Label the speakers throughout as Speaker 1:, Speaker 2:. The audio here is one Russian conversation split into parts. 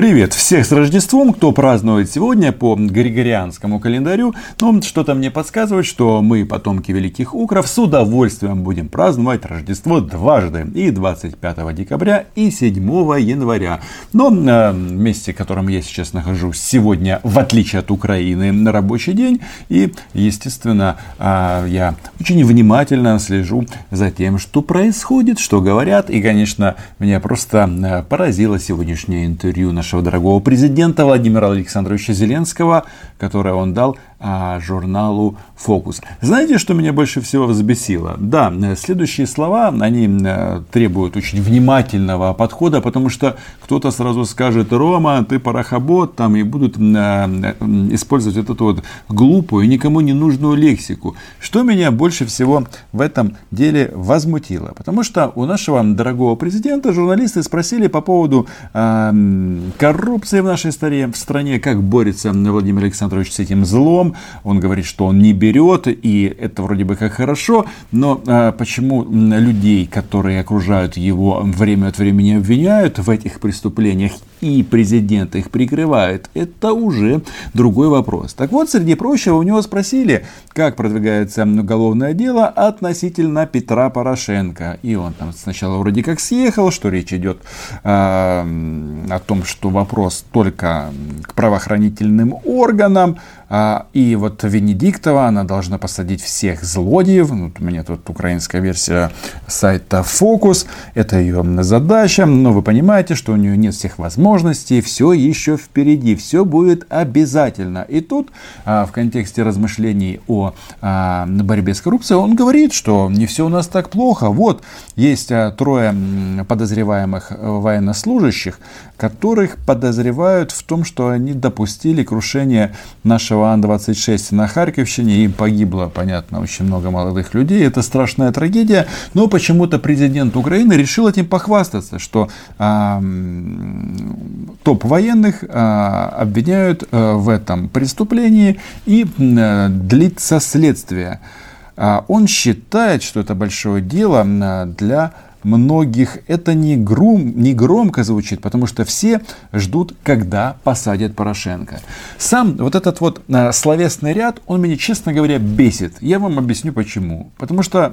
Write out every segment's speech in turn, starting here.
Speaker 1: Привет всех с Рождеством, кто празднует сегодня по Григорианскому календарю. Ну, что-то мне подсказывает, что мы, потомки великих укров, с удовольствием будем праздновать Рождество дважды. И 25 декабря, и 7 января. Но э, месте, в котором я сейчас нахожусь сегодня, в отличие от Украины, на рабочий день. И, естественно, э, я очень внимательно слежу за тем, что происходит, что говорят. И, конечно, меня просто э, поразило сегодняшнее интервью нашего нашего дорогого президента Владимира Александровича Зеленского, которое он дал а, журналу «Фокус». Знаете, что меня больше всего взбесило? Да, следующие слова, они э, требуют очень внимательного подхода, потому что кто-то сразу скажет, Рома, ты парохобот, там, и будут э, использовать эту вот глупую, никому не нужную лексику. Что меня больше всего в этом деле возмутило? Потому что у нашего дорогого президента журналисты спросили по поводу э, коррупции в нашей стране, как борется Владимир Александрович с этим злом, он говорит, что он не берет, и это вроде бы как хорошо, но а, почему людей, которые окружают его, время от времени обвиняют в этих преступлениях, и президент их прикрывает, это уже другой вопрос. Так вот, среди прочего, у него спросили, как продвигается уголовное дело относительно Петра Порошенко. И он там сначала вроде как съехал, что речь идет э, о том, что вопрос только к правоохранительным органам, и вот Венедиктова, она должна посадить всех злодеев. Вот у меня тут украинская версия сайта Фокус. Это ее задача. Но вы понимаете, что у нее нет всех возможностей. Все еще впереди. Все будет обязательно. И тут а, в контексте размышлений о а, борьбе с коррупцией он говорит, что не все у нас так плохо. Вот есть трое подозреваемых военнослужащих, которых подозревают в том, что они допустили крушение нашего нашего Ан-26 на Харьковщине, и погибло, понятно, очень много молодых людей. Это страшная трагедия, но почему-то президент Украины решил этим похвастаться, что а, топ военных а, обвиняют а, в этом преступлении и а, длится следствие. А, он считает, что это большое дело для многих это не, грум, не громко звучит, потому что все ждут, когда посадят Порошенко. Сам вот этот вот э, словесный ряд, он меня, честно говоря, бесит. Я вам объясню почему. Потому что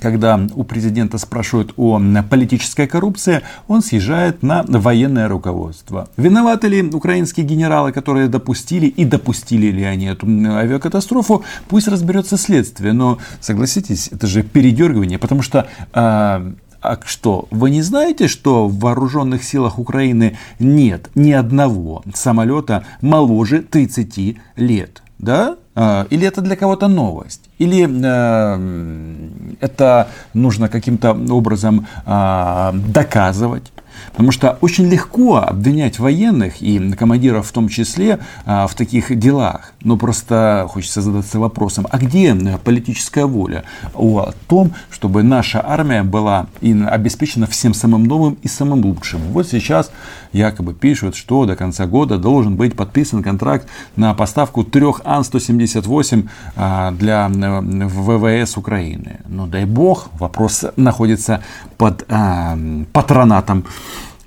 Speaker 1: когда у президента спрашивают о политической коррупции, он съезжает на военное руководство. Виноваты ли украинские генералы, которые допустили и допустили ли они эту авиакатастрофу, пусть разберется следствие. Но согласитесь, это же передергивание, потому что э, а что, вы не знаете, что в вооруженных силах Украины нет ни одного самолета моложе 30 лет? Да? А, или это для кого-то новость? Или э, это нужно каким-то образом э, доказывать? Потому что очень легко обвинять военных и командиров в том числе а, в таких делах. Но просто хочется задаться вопросом, а где политическая воля о том, чтобы наша армия была обеспечена всем самым новым и самым лучшим. Вот сейчас якобы пишут, что до конца года должен быть подписан контракт на поставку трех Ан-178 а, для ВВС Украины. Ну дай бог, вопрос находится под а, патронатом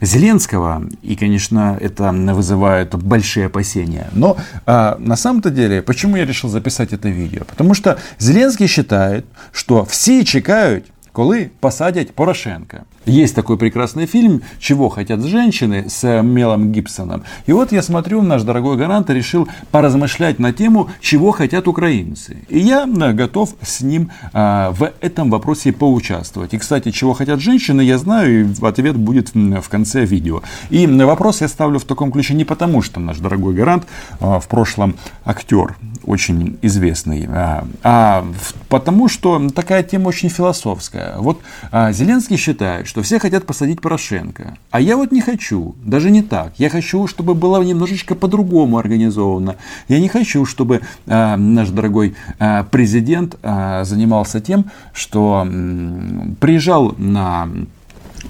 Speaker 1: Зеленского, и, конечно, это вызывает большие опасения. Но а, на самом-то деле, почему я решил записать это видео? Потому что Зеленский считает, что все чекают коли посадять Порошенка. Есть такой прекрасный фильм «Чего хотят женщины» с Мелом Гибсоном. И вот я смотрю, наш дорогой гарант решил поразмышлять на тему «Чего хотят украинцы». И я готов с ним а, в этом вопросе поучаствовать. И, кстати, «Чего хотят женщины» я знаю, и ответ будет в конце видео. И вопрос я ставлю в таком ключе не потому, что наш дорогой гарант а, в прошлом актер, очень известный, а, а потому что такая тема очень философская. Вот а, Зеленский считает, что все хотят посадить Порошенко, а я вот не хочу, даже не так. Я хочу, чтобы было немножечко по-другому организовано. Я не хочу, чтобы а, наш дорогой а, президент а, занимался тем, что м, приезжал на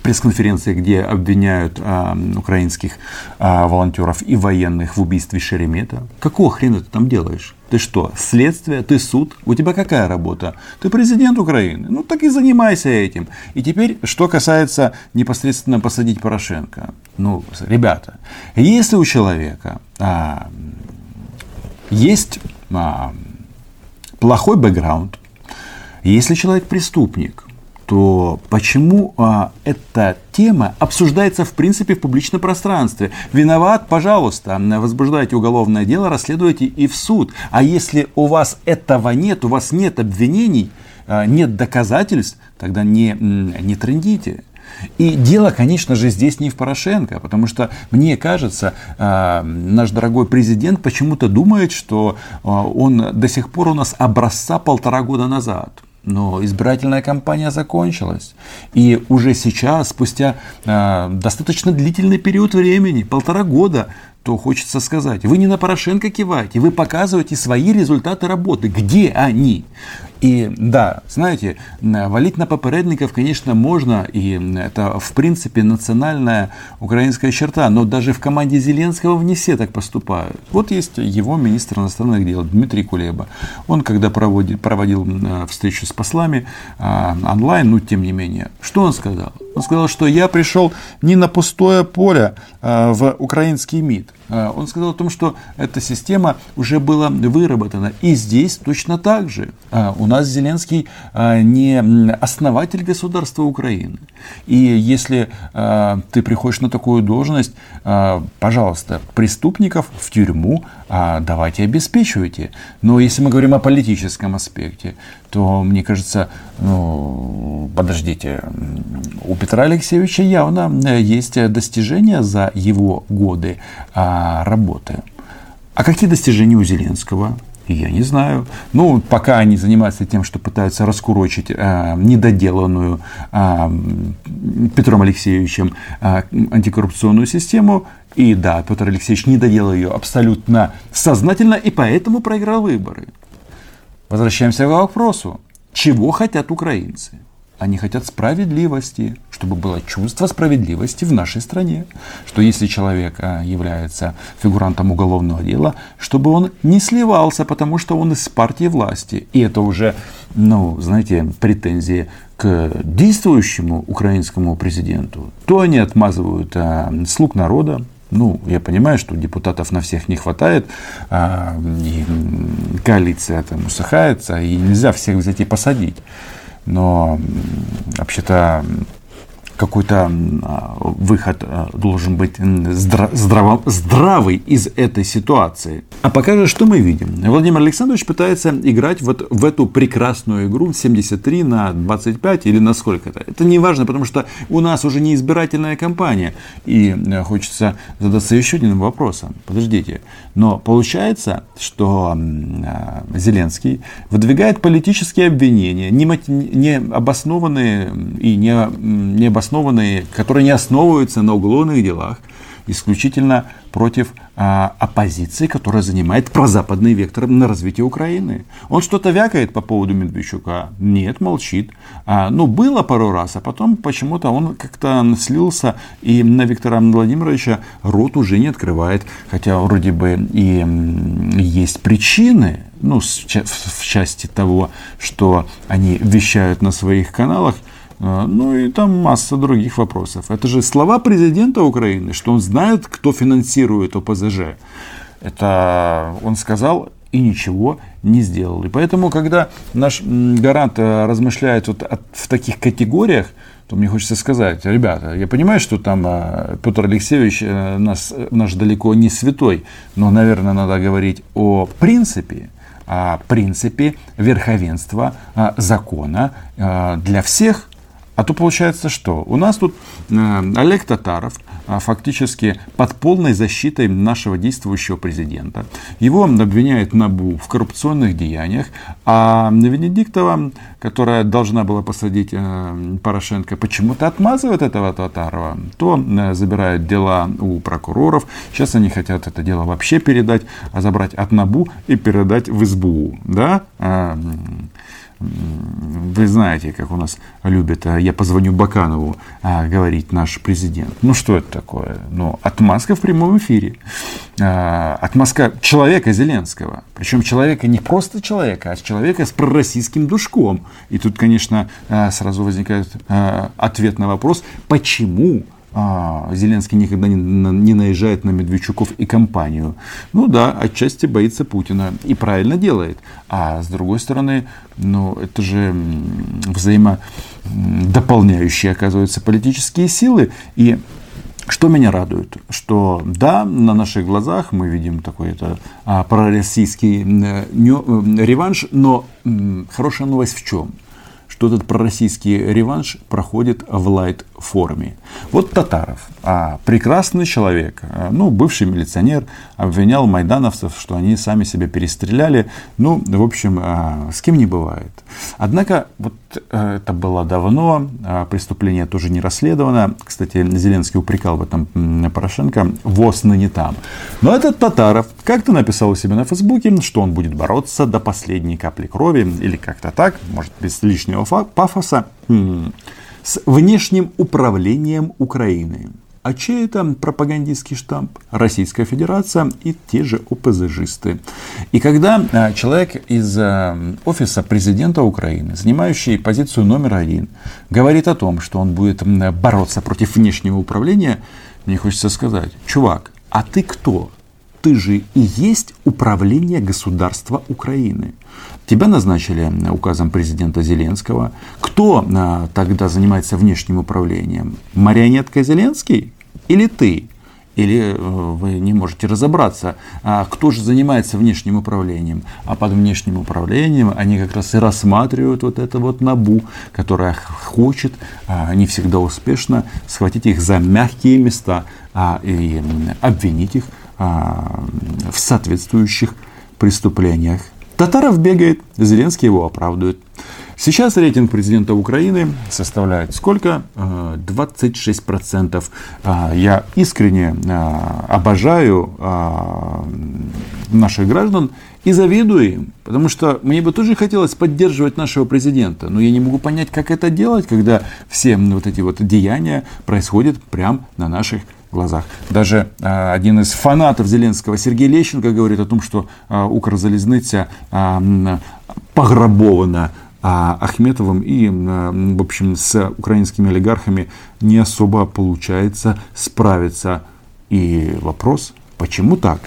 Speaker 1: пресс-конференции, где обвиняют а, украинских а, волонтеров и военных в убийстве Шеремета. Какого хрена ты там делаешь? Ты что, следствие, ты суд? У тебя какая работа? Ты президент Украины. Ну так и занимайся этим. И теперь, что касается непосредственно посадить Порошенко. Ну, ребята, если у человека а, есть а, плохой бэкграунд, если человек преступник, то почему а, эта тема обсуждается в принципе в публичном пространстве? Виноват, пожалуйста, возбуждайте уголовное дело, расследуйте и в суд. А если у вас этого нет, у вас нет обвинений, а, нет доказательств, тогда не, не трендите. И дело, конечно же, здесь не в Порошенко, потому что, мне кажется, а, наш дорогой президент почему-то думает, что а, он до сих пор у нас образца полтора года назад. Но избирательная кампания закончилась. И уже сейчас, спустя э, достаточно длительный период времени, полтора года, то хочется сказать, вы не на Порошенко киваете, вы показываете свои результаты работы. Где они? И да, знаете, валить на попередников, конечно, можно, и это, в принципе, национальная украинская черта, но даже в команде Зеленского не все так поступают. Вот есть его министр иностранных дел Дмитрий Кулеба. Он, когда проводил, проводил встречу с послами а, онлайн, ну, тем не менее, что он сказал? Он сказал, что я пришел не на пустое поле а, в украинский МИД. А, он сказал о том, что эта система уже была выработана. И здесь точно так же. А, у нас Зеленский не основатель государства Украины. И если ты приходишь на такую должность, пожалуйста, преступников в тюрьму давайте обеспечивайте. Но если мы говорим о политическом аспекте, то, мне кажется, ну, подождите, у Петра Алексеевича явно э, есть достижения за его годы а, работы. А какие достижения у Зеленского? Я не знаю. Ну, пока они занимаются тем, что пытаются раскурочить э, недоделанную э, Петром Алексеевичем э, антикоррупционную систему. И да, Петр Алексеевич не доделал ее абсолютно сознательно и поэтому проиграл выборы. Возвращаемся к вопросу. Чего хотят украинцы? Они хотят справедливости, чтобы было чувство справедливости в нашей стране. Что если человек а, является фигурантом уголовного дела, чтобы он не сливался, потому что он из партии власти. И это уже, ну, знаете, претензии к действующему украинскому президенту. То они отмазывают а, слуг народа, ну, я понимаю, что депутатов на всех не хватает, а, и коалиция там усыхается, и нельзя всех взять и посадить. Но вообще-то какой-то а, выход а, должен быть здраво, здравый из этой ситуации. А пока же что мы видим? Владимир Александрович пытается играть вот в эту прекрасную игру 73 на 25 или на сколько-то. Это не важно, потому что у нас уже не избирательная кампания. И э, хочется задаться еще одним вопросом. Подождите. Но получается, что а, Зеленский выдвигает политические обвинения, не, не обоснованные и не, не обоснованные основанные, которые не основываются на уголовных делах, исключительно против а, оппозиции, которая занимает прозападный вектор на развитие Украины. Он что-то вякает по поводу Медведчука? Нет, молчит. А, ну, было пару раз, а потом почему-то он как-то слился и на Виктора Владимировича рот уже не открывает. Хотя вроде бы и есть причины, ну, в части того, что они вещают на своих каналах, ну и там масса других вопросов. Это же слова президента Украины, что он знает, кто финансирует ОПЗЖ. Это он сказал и ничего не сделал. И поэтому, когда наш гарант э, размышляет вот в таких категориях, то мне хочется сказать, ребята, я понимаю, что там э, Петр Алексеевич э, нас, наш далеко не святой, но, наверное, надо говорить о принципе, о принципе верховенства закона для всех а то получается что? У нас тут э, Олег Татаров э, фактически под полной защитой нашего действующего президента. Его обвиняет НАБУ в коррупционных деяниях, а Венедиктова, которая должна была посадить э, Порошенко, почему-то отмазывает этого Татарова. То забирают дела у прокуроров. Сейчас они хотят это дело вообще передать, а забрать от НАБУ и передать в СБУ. Да? Вы знаете, как у нас любят, а, я позвоню Баканову, а, говорить наш президент. Ну что это такое? Ну, отмазка в прямом эфире. А, отмазка человека Зеленского. Причем человека не просто человека, а человека с пророссийским душком. И тут, конечно, сразу возникает ответ на вопрос, почему а, Зеленский никогда не, не наезжает на Медведчуков и компанию. Ну да, отчасти боится Путина и правильно делает. А с другой стороны, ну это же взаимодополняющие, оказываются, политические силы. И что меня радует? Что да, на наших глазах мы видим такой это а, пророссийский э, реванш, но хорошая новость в чем? Что этот пророссийский реванш проходит в лайт-форме. Вот Татаров, а, прекрасный человек, а, ну, бывший милиционер, обвинял майдановцев, что они сами себя перестреляли. Ну, в общем, а, с кем не бывает. Однако, вот а, это было давно, а, преступление тоже не расследовано. Кстати, Зеленский упрекал в этом Порошенко, ВОЗ ныне там. Но этот Татаров как-то написал у себя на Фейсбуке, что он будет бороться до последней капли крови, или как-то так, может, без лишнего пафоса с внешним управлением Украины. А чей это пропагандистский штамп? Российская Федерация и те же ОПЗЖисты. И когда а, человек из а, офиса президента Украины, занимающий позицию номер один, говорит о том, что он будет бороться против внешнего управления, мне хочется сказать, чувак, а ты кто? Ты же и есть управление государства Украины. Тебя назначили указом президента Зеленского. Кто а, тогда занимается внешним управлением? Марионетка Зеленский или ты? Или э, вы не можете разобраться, а кто же занимается внешним управлением. А под внешним управлением они как раз и рассматривают вот это вот НАБУ, которая хочет, а, не всегда успешно, схватить их за мягкие места а, и обвинить их в соответствующих преступлениях Татаров бегает, Зеленский его оправдывает. Сейчас рейтинг президента Украины составляет сколько? 26%. Э, а, я искренне а, обожаю наших граждан и завидую им, потому что мне бы тоже хотелось поддерживать нашего президента, но я не могу понять, как это делать, когда все вот эти вот деяния происходят прямо на наших глазах. Даже э, один из фанатов Зеленского, Сергей Лещенко, говорит о том, что э, Укрзалезниця э, пограбована а Ахметовым и, в общем, с украинскими олигархами не особо получается справиться. И вопрос, почему так?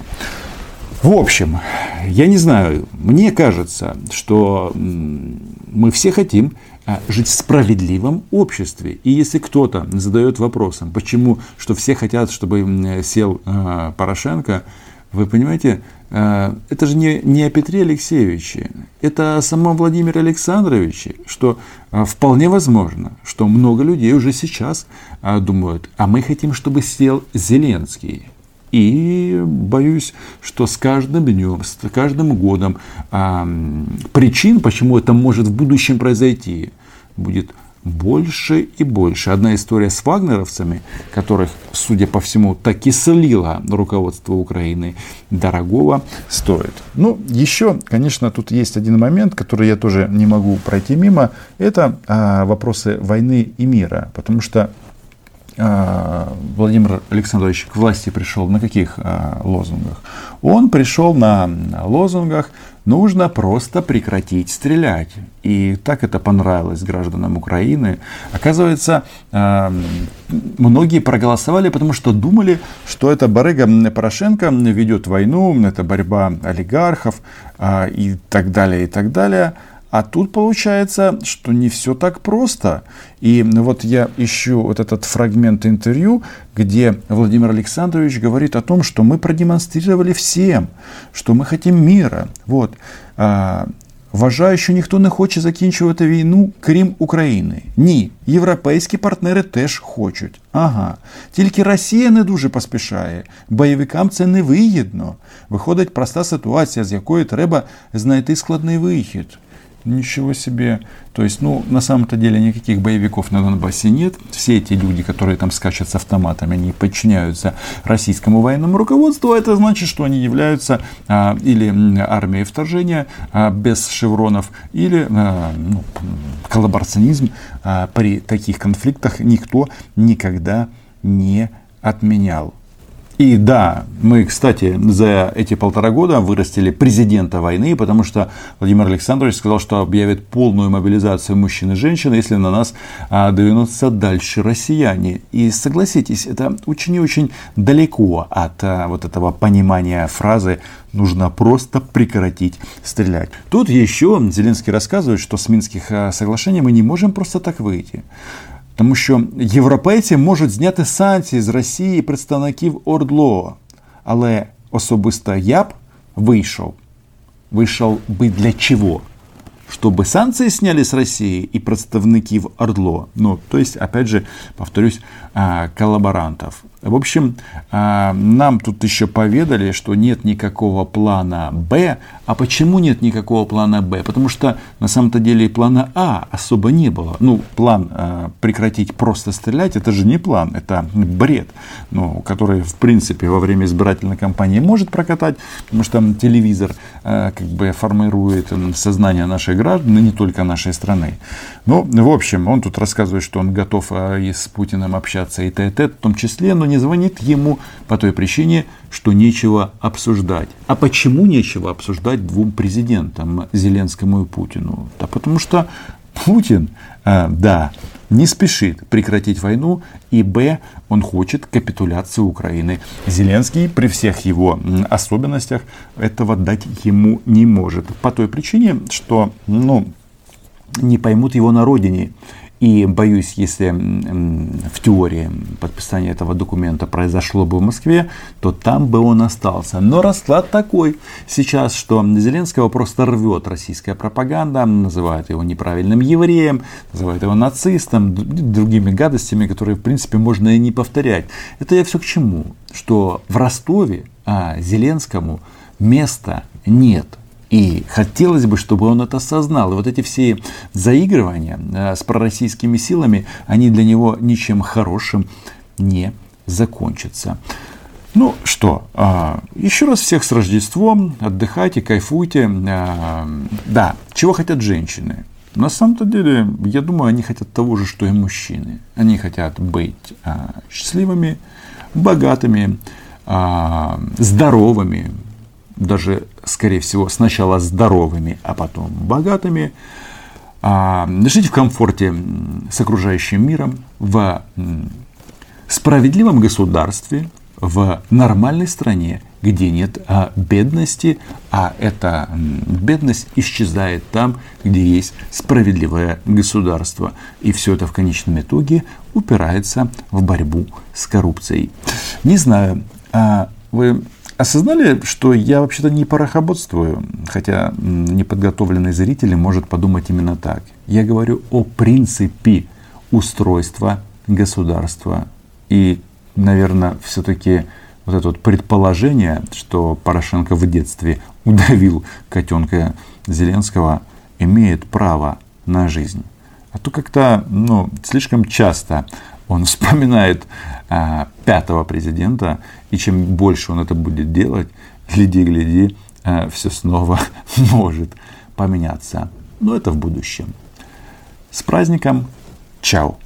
Speaker 1: В общем, я не знаю, мне кажется, что мы все хотим а, жить в справедливом обществе. И если кто-то задает вопросом, почему, что все хотят, чтобы сел э, Порошенко, вы понимаете, э, это же не, не о Петре Алексеевиче, это о самом Владимире Александровиче, что вполне возможно, что много людей уже сейчас думают, а мы хотим, чтобы сел Зеленский. И боюсь, что с каждым днем, с каждым годом а, причин, почему это может в будущем произойти, будет больше и больше. Одна история с вагнеровцами, которых, судя по всему, так и слило руководство Украины, дорогого стоит. Ну, еще, конечно, тут есть один момент, который я тоже не могу пройти мимо. Это а, вопросы войны и мира. Потому что Владимир Александрович к власти пришел на каких а, лозунгах? Он пришел на лозунгах «нужно просто прекратить стрелять». И так это понравилось гражданам Украины. Оказывается, а, многие проголосовали, потому что думали, что это барыга Порошенко ведет войну, это борьба олигархов и так далее, и так далее. А тут получается, что не все так просто. И вот я ищу вот этот фрагмент интервью, где Владимир Александрович говорит о том, что мы продемонстрировали всем, что мы хотим мира. Вот. А, Вважаю, що ніхто не хоче закінчувати війну, крім України. Ні, європейські партнери теж хочуть. Ага. Тільки Росія не дуже поспішає. Бойовикам це не вигідно. Виходить проста ситуація, з якої треба знайти складний вихід. Ничего себе. То есть, ну, на самом-то деле никаких боевиков на Донбассе нет. Все эти люди, которые там скачут с автоматами, они подчиняются российскому военному руководству. А это значит, что они являются а, или армией вторжения а, без шевронов, или а, ну, коллаборационизм. А, при таких конфликтах никто никогда не отменял. И да, мы, кстати, за эти полтора года вырастили президента войны, потому что Владимир Александрович сказал, что объявит полную мобилизацию мужчин и женщин, если на нас а, двинутся дальше россияне. И согласитесь, это очень и очень далеко от а, вот этого понимания фразы нужно просто прекратить стрелять. Тут еще Зеленский рассказывает, что с Минских а, соглашений мы не можем просто так выйти. Тому що європейці можуть зняти санкції з Росії представників ОРДЛО. Але особисто я б вийшов. Вийшов би для чого? Чтобы санкции сняли с России и представників ОРДЛО. Ну, то есть, опять же, повторюсь, колаборантів. В общем, а, нам тут еще поведали, что нет никакого плана Б. А почему нет никакого плана Б? Потому что на самом-то деле и плана А особо не было. Ну, план а, прекратить просто стрелять, это же не план, это бред, ну, который, в принципе, во время избирательной кампании может прокатать, потому что телевизор а, как бы формирует сознание наших граждан, и не только нашей страны. Ну, в общем, он тут рассказывает, что он готов и с Путиным общаться и т.т. в том числе, но не звонит ему по той причине, что нечего обсуждать. А почему нечего обсуждать двум президентам, Зеленскому и Путину? Да потому что Путин, э, да, не спешит прекратить войну, и б, он хочет капитуляции Украины. Зеленский при всех его особенностях этого дать ему не может. По той причине, что ну, не поймут его на родине. И боюсь, если в теории подписание этого документа произошло бы в Москве, то там бы он остался. Но расклад такой сейчас, что Зеленского просто рвет российская пропаганда, называет его неправильным евреем, называет его нацистом, другими гадостями, которые, в принципе, можно и не повторять. Это я все к чему? Что в Ростове а, Зеленскому места нет. И хотелось бы, чтобы он это осознал. И вот эти все заигрывания э, с пророссийскими силами, они для него ничем хорошим не закончатся. Ну что, а, еще раз всех с Рождеством, отдыхайте, кайфуйте. А, да, чего хотят женщины? На самом-то деле, я думаю, они хотят того же, что и мужчины. Они хотят быть а, счастливыми, богатыми, здоровыми, даже, скорее всего, сначала здоровыми, а потом богатыми, а, жить в комфорте с окружающим миром, в справедливом государстве, в нормальной стране, где нет а, бедности, а эта бедность исчезает там, где есть справедливое государство. И все это в конечном итоге упирается в борьбу с коррупцией. Не знаю, а вы Осознали, что я вообще-то не порохоботствую, хотя неподготовленный зритель может подумать именно так. Я говорю о принципе устройства государства. И, наверное, все-таки вот это вот предположение, что Порошенко в детстве удавил котенка Зеленского, имеет право на жизнь. А то как-то ну, слишком часто он вспоминает а, пятого президента, и чем больше он это будет делать, гляди-гляди, а, все снова может поменяться. Но это в будущем. С праздником! Чао!